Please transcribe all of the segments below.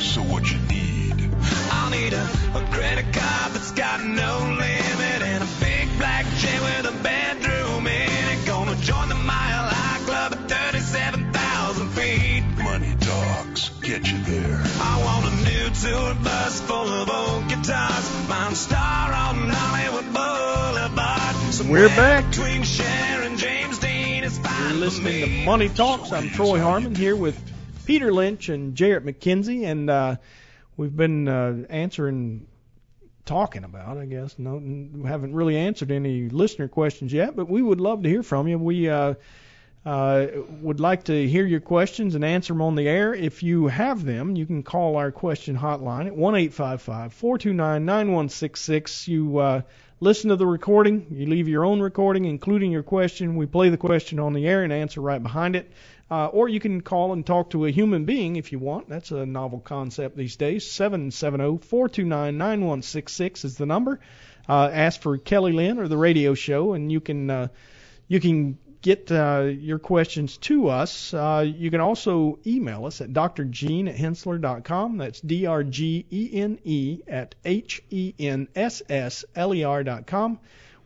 So what you need? I'll need a, a credit card that's got no limit and a big black jet with a bedroom in it. Gonna join the Mile High Club at 37,000 feet. Money talks get you there. I want a new tour bus full of old guitars. Mine star on Hollywood Boulevard. Somewhere We're back. Between Cher and James Dean is fine You're listening to. Money Talks. I'm Troy Harmon here with Peter Lynch and Jarrett McKenzie, and uh, we've been uh, answering, talking about, I guess. No, haven't really answered any listener questions yet, but we would love to hear from you. We uh, uh, would like to hear your questions and answer them on the air. If you have them, you can call our question hotline at one eight five five four two nine nine one six six. You uh, listen to the recording, you leave your own recording, including your question. We play the question on the air and answer right behind it. Uh, or you can call and talk to a human being if you want. That's a novel concept these days. 770-429-9166 is the number. Uh, ask for Kelly Lynn or the radio show, and you can uh, you can get uh, your questions to us. Uh, you can also email us at drgene at henssler.com. That's D-R-G-E-N-E at H-E-N-S-S-L-E-R dot com.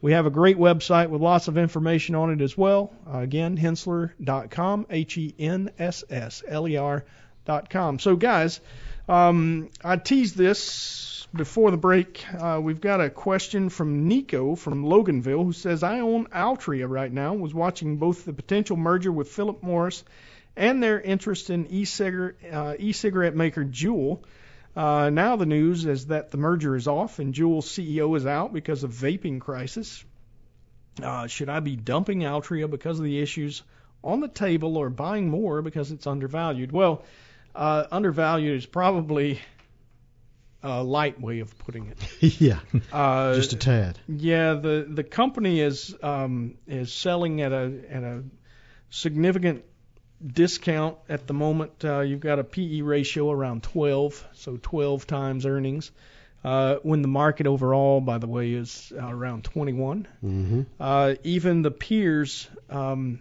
We have a great website with lots of information on it as well. Uh, again, henssler.com, H-E-N-S-S-L-E-R dot. So, guys, um, I teased this before the break. Uh, we've got a question from Nico from Loganville who says, I own Altria right now, was watching both the potential merger with Philip Morris and their interest in e-cigarette, uh, e-cigarette maker Juul. Uh, now the news is that the merger is off and Juul's CEO is out because of vaping crisis. Uh, should I be dumping Altria because of the issues on the table or buying more because it's undervalued? Well, uh, undervalued is probably a light way of putting it. yeah, Uh, just a tad. yeah, the the company is um, is selling at a at a significant discount at the moment. Uh, you've got a PE ratio around 12, so 12 times earnings. Uh, when the market overall, by the way, is uh, around 21. hmm Uh, even the peers um,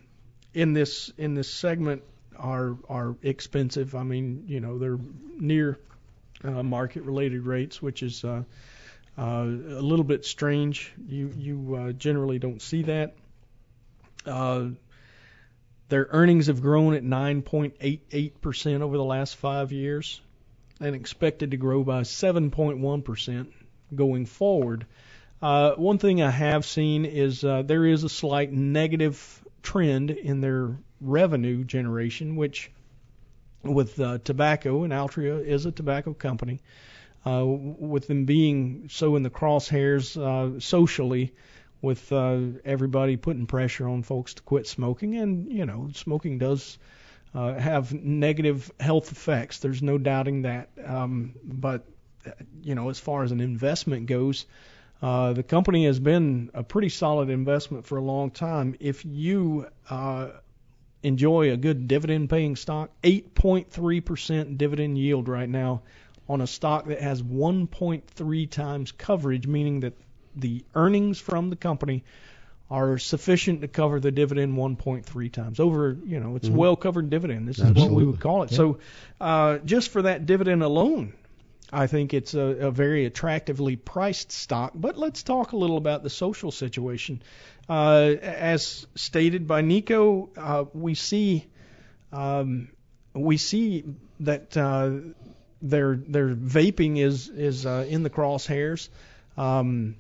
in this in this segment are are expensive. I mean, you know, they're near uh, market related rates, which is uh, uh, a little bit strange. You you uh, generally don't see that. Their earnings have grown at 9.88% over the last five years and expected to grow by 7.1% going forward. Uh, one thing I have seen is uh, there is a slight negative trend in their revenue generation, which with uh, tobacco, and Altria is a tobacco company, uh, with them being so in the crosshairs uh, socially, with uh, everybody putting pressure on folks to quit smoking, and you know, smoking does uh, have negative health effects. There's no doubting that. Um, but uh, you know, as far as an investment goes, uh, the company has been a pretty solid investment for a long time. If you uh, enjoy a good dividend paying stock, 8.3% dividend yield right now on a stock that has 1.3 times coverage, meaning that the earnings from the company are sufficient to cover the dividend 1.3 times over you know it's Mhm. well covered dividend this is what we would call it Yeah. so uh, just for that dividend alone I think it's a, a very attractively priced stock. But let's talk a little about the social situation. Uh, as stated by Nico, uh, we see um, we see that uh, their their vaping is is uh, in the crosshairs. Um,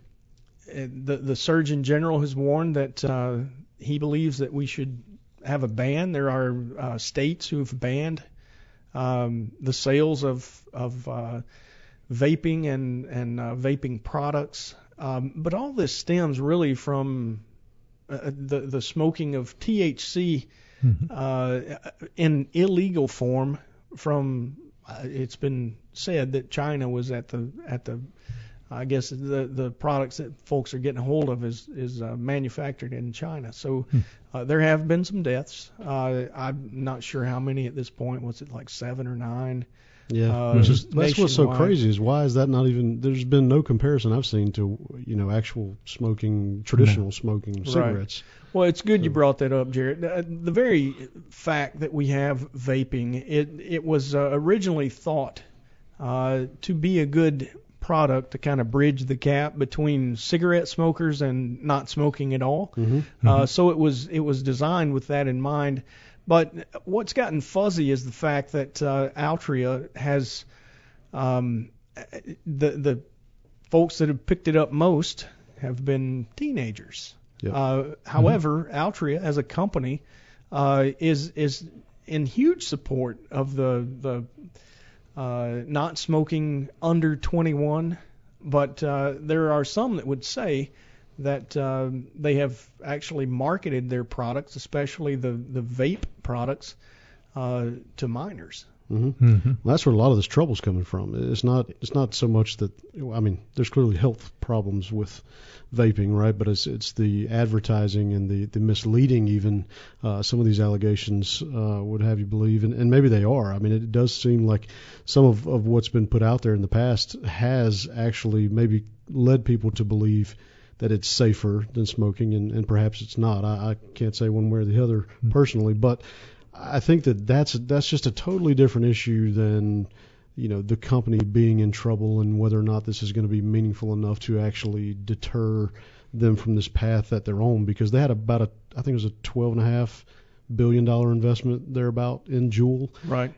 the the Surgeon General has warned that uh, he believes that we should have a ban. There are uh, states who have banned um, the sales of of uh, vaping and and uh, vaping products. Um, but all this stems really from uh, the the smoking of THC uh, in illegal form. From uh, it's been said that China was at the at the I guess the the products that folks are getting a hold of is is uh, manufactured in China. So uh, there have been some deaths. Uh, I'm not sure how many at this point. Was it like seven or nine? Yeah, Uh, which is that's what's so crazy is why is that not even? There's been no comparison I've seen to you know actual smoking, traditional smoking cigarettes. Well, it's good you brought that up, Jarrett. Uh, the very fact that we have vaping, it it was uh, originally thought uh, to be a good product to kind of bridge the gap between cigarette smokers and not smoking at all. Uh, so it was it was designed with that in mind. But what's gotten fuzzy is the fact that uh, Altria has um, the the folks that have picked it up most have been teenagers. Yep. Uh, however, Altria as a company uh, is is in huge support of the the uh, not smoking under 21, but uh, there are some that would say that uh, they have actually marketed their products, especially the the vape products, uh, to minors. Well, that's where a lot of this trouble's coming from. It's not it's not so much that I mean, there's clearly health problems with vaping, right? But it's it's the advertising and the the misleading even uh, some of these allegations uh, would have you believe, and, and maybe they are. I mean, it does seem like some of of what's been put out there in the past has actually maybe led people to believe that it's safer than smoking, and, and perhaps it's not. I, I can't say one way or the other personally, but I think that that's that's just a totally different issue than you know the company being in trouble and whether or not this is going to be meaningful enough to actually deter them from this path that they're on because they had about a I think it was a twelve and a half billion dollar investment thereabout in Juul. Right.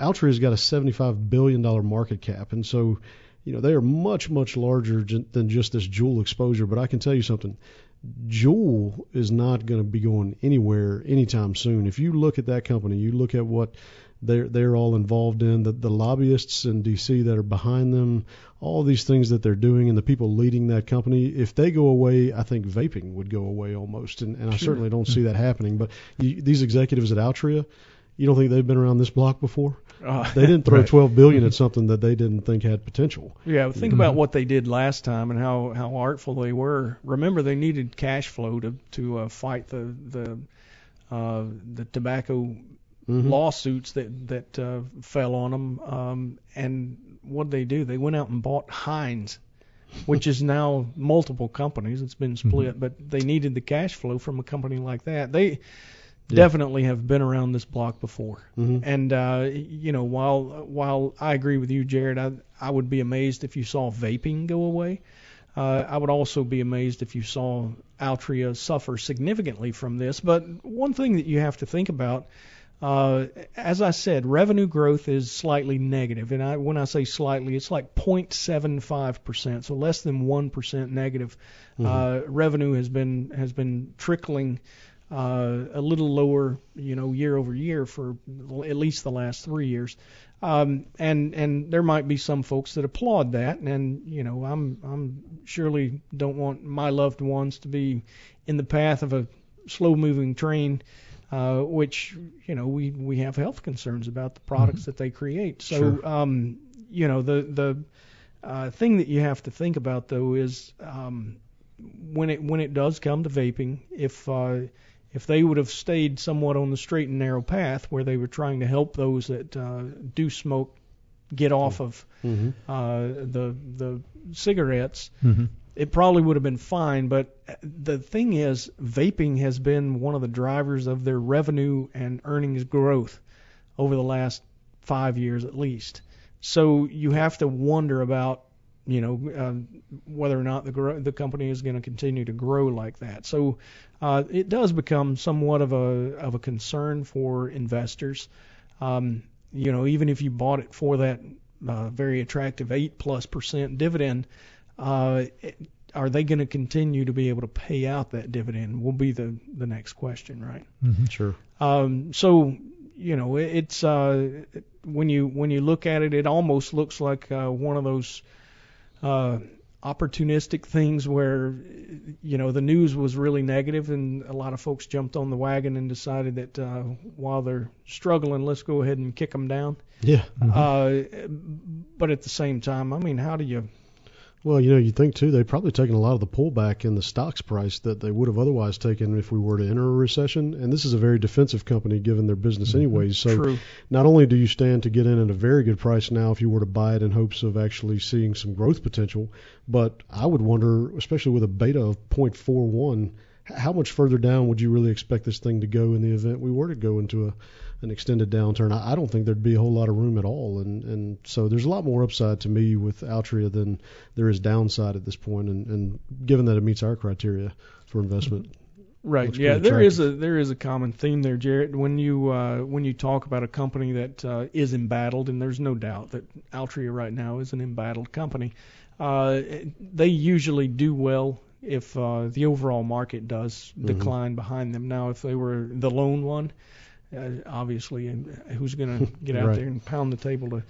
Altria's got a seventy-five billion dollar market cap, and so you know they are much much larger than just this Juul exposure. But I can tell you something, Juul is not going to be going anywhere anytime soon. If you look at that company, you look at what they're they're all involved in, the the lobbyists in D.C. that are behind them, all these things that they're doing, and the people leading that company. If they go away, I think vaping would go away almost, and, and I certainly don't hmm. see that happening. But you, these executives at Altria, you don't think they've been around this block before? Uh, They didn't throw Right. 12 billion at something that they didn't think had potential. Yeah, think about what they did last time and how, how artful they were. Remember, they needed cash flow to to uh, fight the the uh, the tobacco lawsuits that that uh, fell on them. Um, and what did they do? They went out and bought Heinz, which is now multiple companies. It's been split, but they needed the cash flow from a company like that. They definitely have been around this block before. And uh, you know, while while I agree with you, Jarrett, I I would be amazed if you saw vaping go away. Uh, I would also be amazed if you saw Altria suffer significantly from this. But one thing that you have to think about, uh, as I said, revenue growth is slightly negative. and I, when I say slightly, it's like 0.75 percent, so less than one percent negative. Uh, revenue has been has been trickling uh, a little lower, you know, year over year for at least the last three years. Um, and and there might be some folks that applaud that, and you know, I'm I'm surely don't want my loved ones to be in the path of a slow-moving train, uh, which you know we we have health concerns about the products that they create. So Sure. um, you know, the the uh, thing that you have to think about though is um, when it when it does come to vaping, if uh, if they would have stayed somewhat on the straight and narrow path where they were trying to help those that uh, do smoke get off of uh, the the cigarettes, it probably would have been fine. But the thing is, vaping has been one of the drivers of their revenue and earnings growth over the last five years at least. So you have to wonder about you know um, whether or not the grow- the company is going to continue to grow like that. So uh, it does become somewhat of a of a concern for investors. Um, you know, even if you bought it for that uh, very attractive eight plus percent dividend, uh, are they going to continue to be able to pay out that dividend? Will be the the next question, right? Sure. Um, so you know, it, it's uh, when you when you look at it, it almost looks like uh, one of those uh, opportunistic things where you know the news was really negative and a lot of folks jumped on the wagon and decided that uh, while they're struggling, let's go ahead and kick them down. Yeah. Uh, but at the same time, I mean, how do you? Well, you know, you think too, they've probably taken a lot of the pullback in the stocks price that they would have otherwise taken if we were to enter a recession. And this is a very defensive company given their business mm-hmm. anyways. So True. not only do you stand to get in at a very good price now if you were to buy it in hopes of actually seeing some growth potential, but I would wonder, especially with a beta of 0.41, how much further down would you really expect this thing to go in the event we were to go into a an extended downturn? I, I don't think there'd be a whole lot of room at all, and and so there's a lot more upside to me with Altria than there is downside at this point, and and given that it meets our criteria for investment. Right. Yeah, there is a there is a common theme there, Jarrett. When you uh, when you talk about a company that uh, is embattled, and there's no doubt that Altria right now is an embattled company, uh, they usually do well if uh, the overall market does Mm-hmm. decline behind them. Now, if they were the lone one, uh, obviously, and who's going to get out Right. there and pound the table to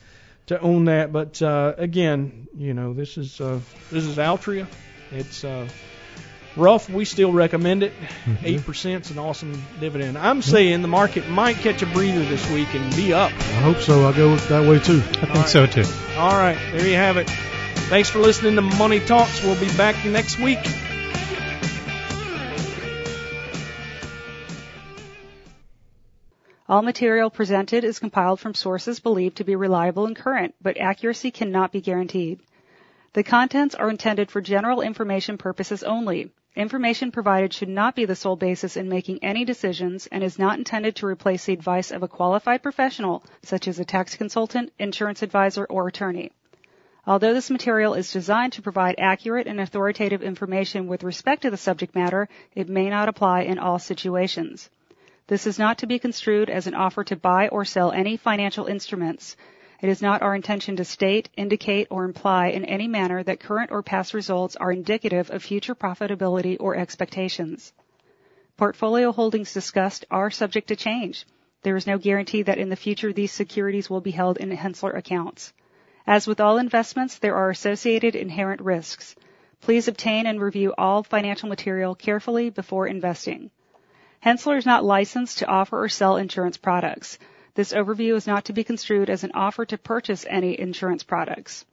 to own that? But uh, again, you know, this is uh, this is Altria. It's uh, rough. We still recommend it. Mm-hmm. 8 percent is an awesome dividend. I'm saying the market might catch a breather this week and be up. I hope so. I'll go that way too. I think so too. All right, there you have it. Thanks for listening to Money Talks. We'll be back next week. All material presented is compiled from sources believed to be reliable and current, but accuracy cannot be guaranteed. The contents are intended for general information purposes only. Information provided should not be the sole basis in making any decisions and is not intended to replace the advice of a qualified professional, such as a tax consultant, insurance advisor, or attorney. Although this material is designed to provide accurate and authoritative information with respect to the subject matter, it may not apply in all situations. This is not to be construed as an offer to buy or sell any financial instruments. It is not our intention to state, indicate, or imply in any manner that current or past results are indicative of future profitability or expectations. Portfolio holdings discussed are subject to change. There is no guarantee that in the future these securities will be held in Henssler accounts. As with all investments, there are associated inherent risks. Please obtain and review all financial material carefully before investing. Henssler is not licensed to offer or sell insurance products. This overview is not to be construed as an offer to purchase any insurance products.